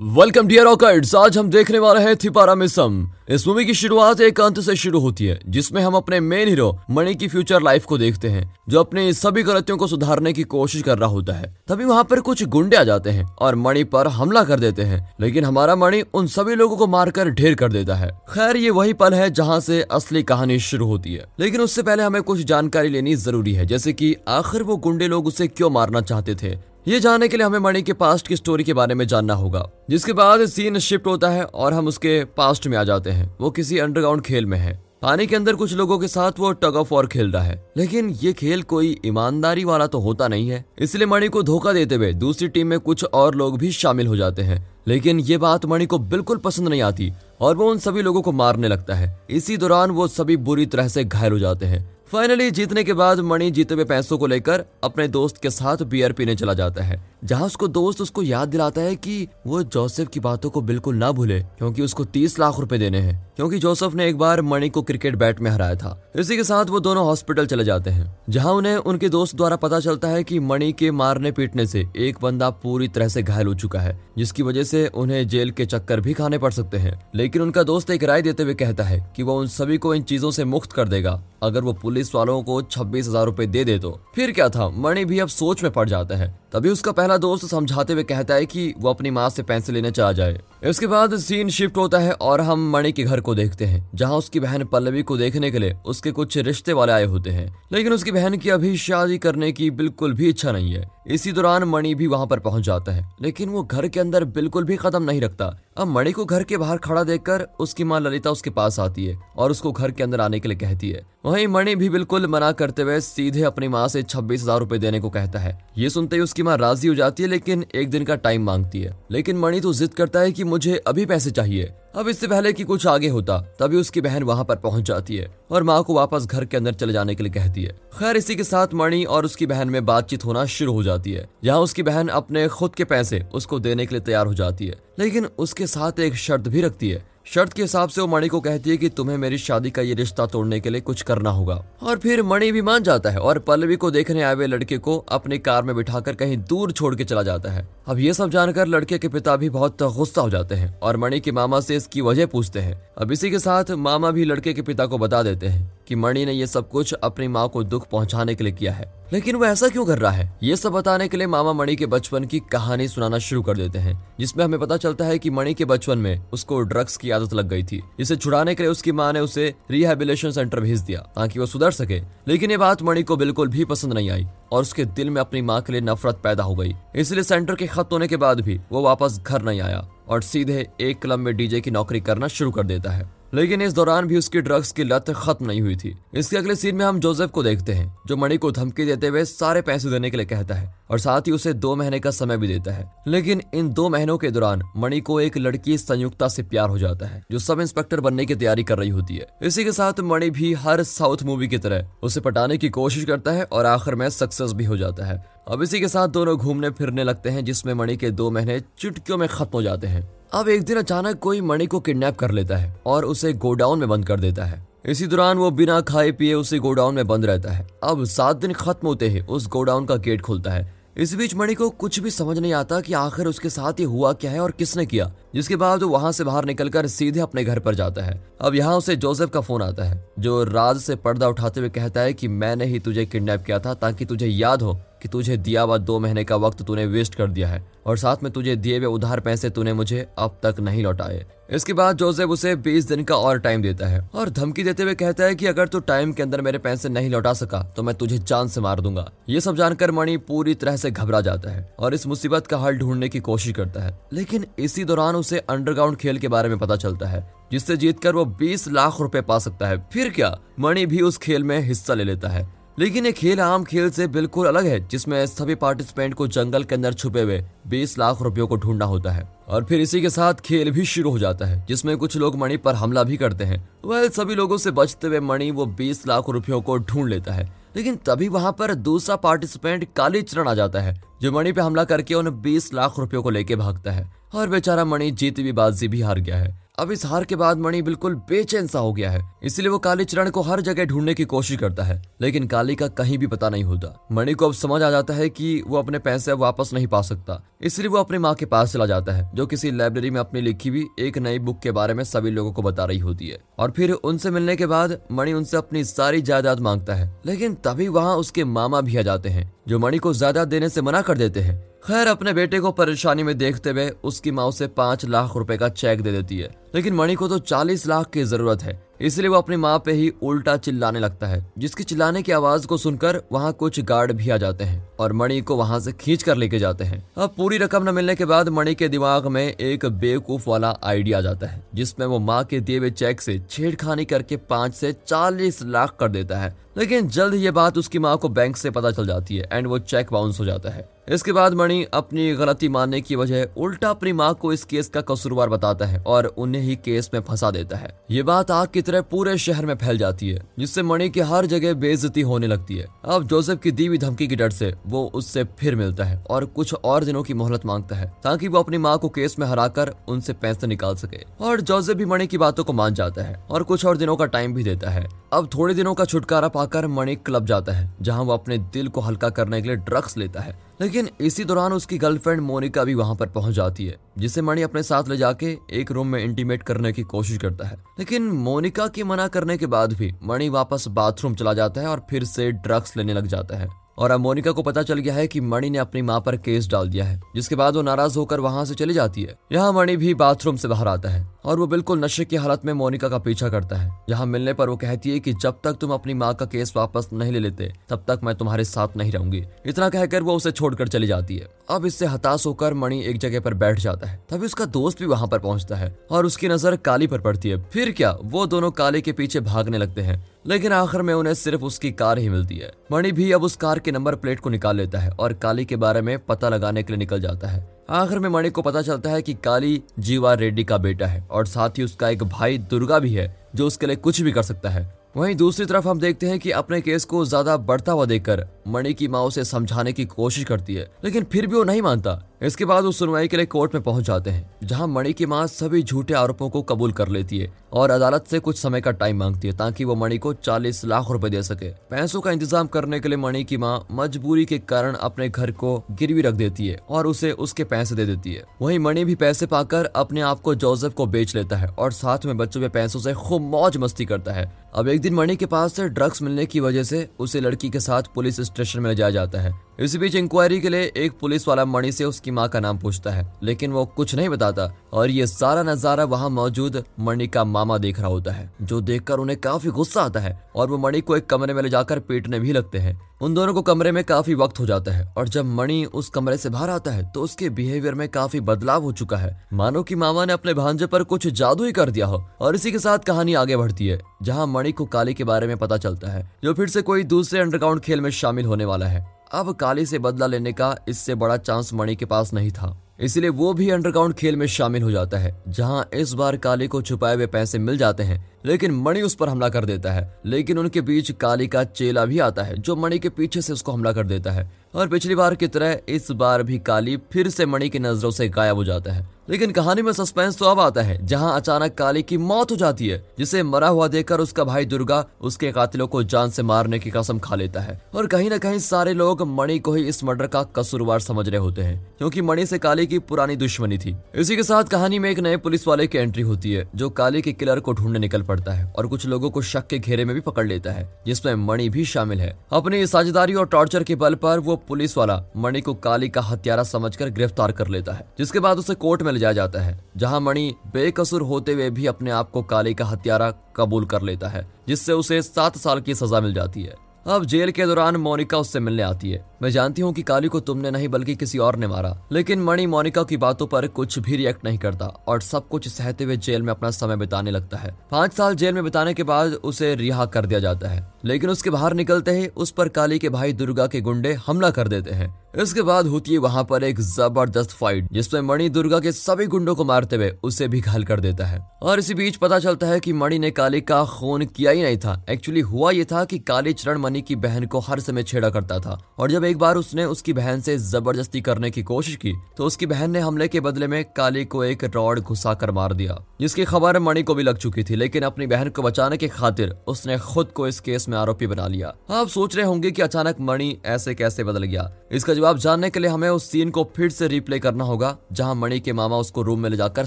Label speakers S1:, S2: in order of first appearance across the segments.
S1: Welcome dear ऑकर्ड्स आज हम देखने वाले हैं थिपारा मिसम इस मूवी की शुरुआत एक अंत से शुरू होती है, जिसमें हम अपने मेन हीरो मणि की फ्यूचर लाइफ को देखते हैं, जो अपनी सभी गलतियों को सुधारने की कोशिश कर रहा होता है। तभी वहाँ पर कुछ गुंडे आ जाते हैं और मणि पर हमला कर देते हैं, लेकिन हमारा मणि उन सभी लोगों को मारकर ढेर कर देता है। खैर, ये वही पल है जहाँ से असली कहानी शुरू होती है। लेकिन उससे पहले हमें कुछ जानकारी लेनी ज़रूरी है, जैसे की आखिर वो गुंडे लोग उसे क्यों मारना चाहते थे? ये जानने के लिए हमें मणि के पास्ट की स्टोरी के बारे में जानना होगा। जिसके बाद सीन शिफ्ट होता है और हम उसके पास्ट में आ जाते हैं। वो किसी अंडरग्राउंड खेल में है। पानी के अंदर कुछ लोगों के साथ वो टग ऑफ़ वॉर खेल रहा है। लेकिन ये खेल कोई ईमानदारी वाला तो होता नहीं है। इसलिए मणि को धोखा देते हुए दूसरी टीम में कुछ और लोग भी शामिल हो जाते हैं। लेकिन ये बात मणि को बिल्कुल पसंद नहीं आती और वो उन सभी लोगों को मारने लगता है। इसी दौरान वो सभी बुरी तरह से घायल हो जाते हैं। फाइनली जीतने के बाद मणि जीते हुए पैसों को लेकर अपने दोस्त के साथ बियर पीने चला जाता है। जहाँ उसको दोस्त उसको याद दिलाता है कि वो जोसेफ की बातों को बिल्कुल ना भूले, क्योंकि उसको तीस लाख रुपए देने हैं। क्योंकि जोसेफ ने एक बार मणि को क्रिकेट बैट में हराया था। इसी के साथ वो दोनों हॉस्पिटल चले जाते हैं, जहाँ उन्हें उनके दोस्त द्वारा पता चलता है कि मणि के मारने पीटने से एक बंदा पूरी तरह से घायल हो चुका है, जिसकी वजह से उन्हें जेल के चक्कर भी खाने पड़ सकते हैं। लेकिन उनका दोस्त एक राय देते हुए कहता है कि वो उन सभी को इन चीज़ों से मुक्त कर देगा। अगर वो पुलिस वालों को छब्बीस हज़ार रूपए दे दे तो फिर क्या था? मणि भी अब सोच में पड़ जाता है। तभी उसका पहला दोस्त समझाते हुए कहता है कि वो अपनी माँ से पैसे लेने चला जाए। इसके बाद सीन शिफ्ट होता है और हम मणि के घर को देखते हैं, जहाँ उसकी बहन पल्लवी को देखने के लिए उसके कुछ रिश्ते वाले आए होते हैं। लेकिन उसकी बहन की अभी शादी करने की बिल्कुल भी इच्छा नहीं है। इसी दौरान मणि भी वहाँ पर पहुँच जाता है, लेकिन वो घर के अंदर बिल्कुल भी कदम नहीं रखता। अब मणि को घर के बाहर खड़ा देखकर उसकी माँ ललिता उसके पास आती है और उसको घर के अंदर आने के लिए कहती है। वहीं मणि भी बिल्कुल मना करते हुए सीधे अपनी माँ से छब्बीस हज़ार रूपए देने को कहता है। ये सुनते ही उसकी माँ राज़ी हो जाती है, लेकिन एक दिन का टाइम मांगती है। लेकिन मणि तो जिद करता है कि मुझे अभी पैसे चाहिए। अब इससे पहले कि कुछ आगे होता, तभी उसकी बहन वहाँ पर पहुँच जाती है और माँ को वापस घर के अंदर चले जाने के लिए कहती है। खैर, इसी के साथ मणि और उसकी बहन में बातचीत होना शुरू हो जाती है। यहाँ उसकी बहन अपने खुद के पैसे उसको देने के लिए तैयार हो जाती है, लेकिन उसके साथ एक शर्त भी रखती है शर्त के हिसाब से वो मणि को कहती है कि तुम्हें मेरी शादी का ये रिश्ता तोड़ने के लिए कुछ करना होगा। और फिर मणि भी मान जाता है और पल्लवी को देखने आए हुए लड़के को अपनी कार में बिठाकर कहीं दूर छोड़ के चला जाता है। अब ये सब जानकर लड़के के पिता भी बहुत गुस्सा हो जाते हैं और मणि के मामा से इसकी वजह पूछते हैं। अब इसी के साथ मामा भी लड़के के पिता को बता देते हैं। कि मणि ने ये सब कुछ अपनी माँ को दुख पहुँचाने के लिए किया है। लेकिन वो ऐसा क्यों कर रहा है? ये सब बताने के लिए मामा मणि के बचपन की कहानी सुनाना शुरू कर देते हैं, जिसमें हमें पता चलता है कि मणि के बचपन में उसको ड्रग्स की आदत लग गई थी। इसे छुड़ाने के लिए उसकी माँ ने उसे रिहेबिलेशन सेंटर भेज दिया, ताकि वो सुधर सके। लेकिन ये बात मणि को बिल्कुल भी पसंद नहीं आई, और उसके दिल में अपनी माँ के लिए नफरत पैदा हो गई। इसलिए सेंटर के खत्म होने के बाद भी वो वापस घर नहीं आया, और सीधे एक क्लब में डीजे की नौकरी करना शुरू कर देता है। लेकिन इस दौरान भी उसकी ड्रग्स की लत खत्म नहीं हुई थी। इसके अगले सीन में हम जोसेफ को देखते हैं, जो मणि को धमकी देते हुए सारे पैसे देने के लिए कहता है, और साथ ही उसे दो महीने का समय भी देता है। लेकिन इन दो महीनों के दौरान मणि को एक लड़की संयुक्ता से प्यार हो जाता है, जो सब इंस्पेक्टर बनने की तैयारी कर रही होती है। इसी के साथ मणि भी हर साउथ मूवी की तरह उसे पटाने की कोशिश करता है और आखिर में सक्सेस भी हो जाता है। अब इसी के साथ दोनों घूमने फिरने लगते हैं, जिसमें मणि के दो महीने चुटकियों में खत्म हो जाते हैं। अब एक दिन अचानक कोई मणि को किडनैप कर लेता है और उसे गोडाउन में बंद कर देता है। इसी दौरान वो बिना खाए पिए उसी गोडाउन में बंद रहता है। अब सात दिन खत्म होते ही उस गोडाउन का गेट खुलता है। इस बीच मणि को कुछ भी समझ नहीं आता कि आखिर उसके साथ ये हुआ क्या है और किसने किया। जिसके बाद वो वहाँ से बाहर निकलकर सीधे अपने घर पर जाता है। अब यहाँ उसे जोसेफ का फ़ोन आता है, जो राज से पर्दा उठाते हुए कहता है कि मैंने ही तुझे किडनैप किया था ताकि तुझे याद हो कि तुझे दिया हुआ दो महीने का वक्त तूने वेस्ट कर दिया है, और साथ में तुझे दिए हुए उधार पैसे तूने मुझे अब तक नहीं लौटाए। इसके बाद जोसेफ उसे 20 दिन का और टाइम देता है और धमकी देते हुए कहता है कि अगर तू टाइम के अंदर मेरे पैसे नहीं लौटा सका तो मैं तुझे जान से मार दूँगा। ये सब जानकर मणि पूरी तरह से घबरा जाता है और इस मुसीबत का हल ढूँढने की कोशिश करता है। लेकिन इसी दौरान उसे अंडरग्राउंड खेल के बारे में पता चलता है, जिससे जीतकर वो 20 लाख रुपए पा सकता है। फिर क्या? मणि भी उस खेल में हिस्सा ले लेता है। लेकिन ये खेल आम खेल से बिल्कुल अलग है, जिसमें सभी पार्टिसिपेंट को जंगल के अंदर छुपे हुए 20 लाख रुपयों को ढूंढना होता है। और फिर इसी के साथ खेल भी शुरू हो जाता है, जिसमें कुछ लोग मणि पर हमला भी करते हैं। वह सभी लोगों से बचते हुए मणि वो 20 लाख रुपयों को ढूंढ लेता है। लेकिन तभी वहाँ पर दूसरा पार्टिसिपेंट काली चरण आ जाता है, जो मणि पे हमला करके उन 20 लाख रुपयों को लेके भागता है। और बेचारा मणि जीत भी बाजी भी हार गया है। अब इस हार के बाद मणि बिल्कुल बेचैन सा हो गया है। इसलिए वो काली चरण को हर जगह ढूँढने की कोशिश करता है, लेकिन काली का कहीं भी पता नहीं होता। मणि को अब समझ आ जाता है कि वो अपने पैसे वापस नहीं पा सकता। इसलिए वो अपनी माँ के पास चला जाता है, जो किसी लाइब्रेरी में अपनी लिखी हुई एक नई बुक के बारे में सभी लोगों को बता रही होती है। और फिर उनसे मिलने के बाद मणि उनसे अपनी सारी जायदाद माँगता है, लेकिन तभी वहाँ उसके मामा भी आ जाते हैं, जो मणि को जायदाद देने से मना कर देते हैं। खैर, अपने बेटे को परेशानी में देखते हुए उसकी माँ उसे पाँच लाख रुपए का चेक दे देती है। लेकिन मणि को तो चालीस लाख की ज़रूरत है। इसलिए वो अपनी माँ पे ही उल्टा चिल्लाने लगता है, जिसकी चिल्लाने की आवाज़ को सुनकर वहाँ कुछ गार्ड भी आ जाते हैं और मणि को वहाँ से खींच कर लेके जाते हैं। अब पूरी रकम न मिलने के बाद मणि के दिमाग में एक बेवकूफ़ वाला आइडिया जाता है, जिसमें वो माँ के दिए हुए चेक से छेड़खानी करके पाँच से चालीस लाख कर देता है। लेकिन जल्द ये बात उसकी माँ को बैंक से पता चल जाती है एंड वो चेक बाउंस हो जाता है। इसके बाद मणि अपनी गलती मानने की वजह उल्टा अपनी माँ को इस केस का कसूरवार बताता है और उन्हें ही केस में फंसा देता है। ये बात आग की तरह पूरे शहर में फैल जाती है, जिससे मणि की हर जगह बेइज्जती होने लगती है। अब जोसेफ की दीवी धमकी की डर से वो उससे फिर मिलता है और कुछ और दिनों की मोहलत माँगता है, ताकि वो अपनी माँ को केस में हराकर उनसे पैसे निकाल सके। और जोसेफ भी मणि की बातों को मान जाता है और कुछ और दिनों का टाइम भी देता है। अब थोड़े दिनों का छुटकारा पाकर मणि क्लब जाता है, जहाँ वो अपने दिल को हल्का करने के लिए ड्रग्स लेता है। लेकिन इसी दौरान उसकी गर्लफ्रेंड मोनिका भी वहाँ पर पहुँच जाती है, जिसे मणि अपने साथ ले जाके एक रूम में इंटीमेट करने की कोशिश करता है। लेकिन मोनिका के मना करने के बाद भी मणि वापस बाथरूम चला जाता है और फिर से ड्रग्स लेने लग जाता है। और अब मोनिका को पता चल गया है कि मणि ने अपनी माँ पर केस डाल दिया है, जिसके बाद वो नाराज़ होकर वहाँ से चली जाती है। यहाँ मणि भी बाथरूम से बाहर आता है। और वो बिल्कुल नशे की हालत में मोनिका का पीछा करता है। यहाँ मिलने पर वो कहती है कि जब तक तुम अपनी माँ का केस वापस नहीं ले लेते, तब तक मैं तुम्हारे साथ नहीं रहूँगी। इतना कहकर वो उसे छोड़कर चली जाती है। अब इससे हताश होकर मणि एक जगह पर बैठ जाता है। तभी उसका दोस्त भी वहाँ पर पहुँचता है और उसकी नज़र काली पर पड़ती है। फिर क्या? वो दोनों काली के पीछे भागने लगते हैं। लेकिन आखिर में उन्हें सिर्फ़ उसकी कार ही मिलती है। मणि भी अब उस कार के नंबर प्लेट को निकाल लेता है और काली के बारे में पता लगाने के लिए निकल जाता है। आखिर में मणिक को पता चलता है कि काली जीवा रेड्डी का बेटा है और साथ ही उसका एक भाई दुर्गा भी है, जो उसके लिए कुछ भी कर सकता है। वहीं दूसरी तरफ़ हम देखते हैं कि अपने केस को ज़्यादा बढ़ता हुआ देखकर मणि की माँ उसे समझाने की कोशिश करती है, लेकिन फिर भी वो नहीं मानता। इसके बाद वो सुनवाई के लिए कोर्ट में पहुँच जाते हैं, जहाँ मणि की माँ सभी झूठे आरोपों को कबूल कर लेती है और अदालत से कुछ समय का टाइम मांगती है ताकि वो मणि को 40 लाख रुपए दे सके। पैसों का इंतज़ाम करने के लिए मणि की माँ मजबूरी के कारण अपने घर को गिरवी रख देती है और उसे उसके पैसे दे देती है। वही मणि भी पैसे पाकर अपने आप को जोसेफ को बेच लेता है और साथ में बच्चों के पैसों से खूब मौज मस्ती करता है। अब एक दिन मणि के पास से ड्रग्स मिलने की वजह से उसे लड़की के साथ पुलिस स्टेशन में ले जाया जाता है। इसी बीच इंक्वायरी के लिए एक पुलिस वाला मणि से उसकी माँ का नाम पूछता है, लेकिन वो कुछ नहीं बताता, और ये सारा नज़ारा वहाँ मौजूद मणि का मामा देख रहा होता है, जो देखकर उन्हें काफ़ी गुस्सा आता है, और वो मणि को एक कमरे में ले जाकर पीटने भी लगते हैं। उन दोनों को कमरे में काफ़ी वक्त हो जाता है और जब मणि उस कमरे से बाहर आता है तो उसके बिहेवियर में काफ़ी बदलाव हो चुका है। मानो कि मामा ने अपने भांजे पर कुछ जादू ही कर दिया हो, और इसी के साथ कहानी आगे बढ़ती है, जहाँ मणि को काली के बारे में पता चलता है, जो फिर से कोई दूसरे अंडरग्राउंड खेल में शामिल होने वाला है। अब काली से बदला लेने का इससे बड़ा चांस मणि के पास नहीं था। इसलिए वो भी अंडरग्राउंड खेल में शामिल हो जाता है, जहाँ इस बार काली को छुपाए हुए पैसे मिल जाते हैं, लेकिन मणि उस पर हमला कर देता है। लेकिन उनके बीच काली का चेला भी आता है, जो मणि के पीछे से उसको हमला कर देता है। और पिछली बार की तरह इस बार भी काली फिर से मणि की नज़रों से गायब हो जाता है। लेकिन कहानी में सस्पेंस तो अब आता है, जहाँ अचानक काली की मौत हो जाती है, जिसे मरा हुआ देखकर उसका भाई दुर्गा उसके कातिलों को जान से मारने की कसम खा लेता है। और कहीं न कहीं सारे लोग मणि को ही इस मर्डर का कसूरवार समझ रहे होते हैं, क्योंकि मणि से काली की पुरानी दुश्मनी थी। इसी के साथ कहानी में एक नए पुलिस वाले की एंट्री होती है, जो काली के किलर को ढूँढने निकल पड़ता है, और कुछ लोगों को शक के घेरे में भी पकड़ लेता है, जिसमें मणि भी शामिल है। अपनी साझेदारी और टॉर्चर के बल पर वो पुलिस वाला मणि को काली का हत्यारा समझकर गिरफ़्तार कर लेता है, जिसके बाद उसे कोर्ट में ले जाया जाता है, जहाँ मणि बेकसूर होते हुए भी अपने आप को काली का हत्यारा कबूल कर लेता है, जिससे उसे सात साल की सजा मिल जाती है। अब जेल के दौरान मोनिका उससे मिलने आती है। मैं जानती हूँ कि काली को तुमने नहीं, बल्कि किसी और ने मारा। लेकिन मणि मोनिका की बातों पर कुछ भी रिएक्ट नहीं करता, और सब कुछ सहते हुए जेल में अपना समय बिताने लगता है। पाँच साल जेल में बिताने के बाद उसे रिहा कर दिया जाता है। लेकिन उसके बाहर निकलते ही उस पर काली के भाई दुर्गा के गुंडे हमला कर देते हैं। इसके बाद होती है वहाँ पर एक ज़बरदस्त फाइट जिसमें मणि दुर्गा के सभी गुंडों को मारते हुए उसे भी घायल कर देता है। और इसी बीच पता चलता है कि मणि ने काली का खून किया ही नहीं था। एक्चुअली हुआ ये था कि काली चरण मणि की बहन को हर समय छेड़ा करता था, और जब एक बार उसने उसकी बहन से ज़बरदस्ती करने की कोशिश की तो उसकी बहन ने हमले के बदले में काली को एक रॉड घुसा कर मार दिया, जिसकी खबर मणि को भी लग चुकी थी, लेकिन अपनी बहन को बचाने की खातिर उसने खुद को इस केस में आरोपी बना लिया। आप सोच रहे होंगे की अचानक मणि ऐसे कैसे बदल गया। इसका जवाब जानने के लिए हमें उस सीन को फिर से रिप्ले करना होगा, जहाँ मणि के मामा उसको रूम में ले जाकर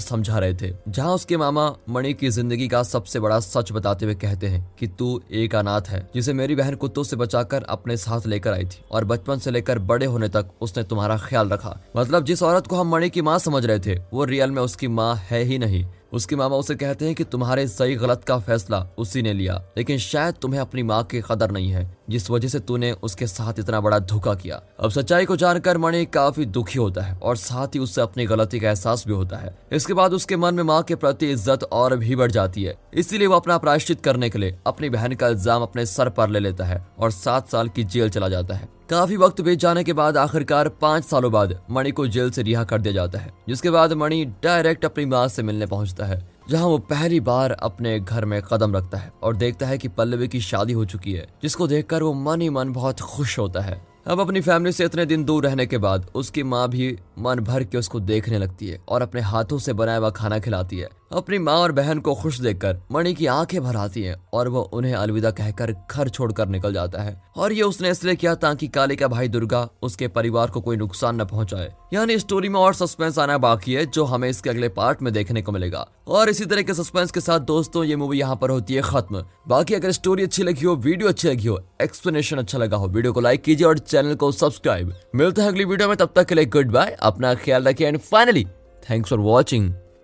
S1: समझा रहे थे, जहाँ उसके मामा मणि की ज़िंदगी का सबसे बड़ा सच बताते हुए कहते हैं कि तू एक अनाथ है, जिसे मेरी बहन कुत्तों से बचाकर अपने साथ लेकर आई थी, और बचपन से लेकर बड़े होने तक उसने तुम्हारा ख्याल रखा। मतलब जिस औरत को हम मणि की माँ समझ रहे थे, वो रियल में उसकी माँ है ही नहीं। उसकी मामा उसे कहते हैं कि तुम्हारे सही गलत का फैसला उसी ने लिया, लेकिन शायद तुम्हें अपनी माँ की कदर नहीं है, जिस वजह से तूने उसके साथ इतना बड़ा धोखा किया। अब सच्चाई को जानकर मणि काफ़ी दुखी होता है और साथ ही उससे अपनी गलती का एहसास भी होता है। इसके बाद उसके मन में माँ के प्रति इज़्ज़त और भी बढ़ जाती है। इसीलिए वो अपना प्रायश्चित करने के लिए अपनी बहन का इल्ज़ाम अपने सर पर ले लेता है और सात साल की जेल चला जाता है। काफ़ी वक्त बीत जाने के बाद आखिरकार पाँच सालों बाद मणि को जेल से रिहा कर दिया जाता है, जिसके बाद मणि डायरेक्ट अपनी माँ से मिलने पहुँचता है, जहाँ वो पहली बार अपने घर में कदम रखता है और देखता है कि पल्लवी की शादी हो चुकी है, जिसको देखकर वो मन ही मन बहुत खुश होता है। अब अपनी फैमिली से इतने दिन दूर रहने के बाद उसकी माँ भी मन भर के उसको देखने लगती है और अपने हाथों से बनाया हुआ खाना खिलाती है। अपनी माँ और बहन को खुश देखकर मणि की आँखें भर आती हैं और वो उन्हें अलविदा कहकर घर छोड़कर निकल जाता है। और ये उसने इसलिए किया ताकि काली का भाई दुर्गा उसके परिवार को कोई नुकसान न पहुँचाए। यानी स्टोरी में और सस्पेंस आना बाकी है, जो हमें इसके अगले पार्ट में देखने को मिलेगा। और इसी तरह के सस्पेंस के साथ दोस्तों, ये मूवी यहाँ पर होती है खत्म। बाकी अगर स्टोरी अच्छी लगी हो वीडियो अच्छी लगी हो एक्सप्लेनेशन अच्छा लगा हो वीडियो को लाइक कीजिए और चैनल को सब्सक्राइब मिलते हैं अगली वीडियो में, तब तक के लिए गुड बाय अपना ख्याल रखिए and finally thanks for watching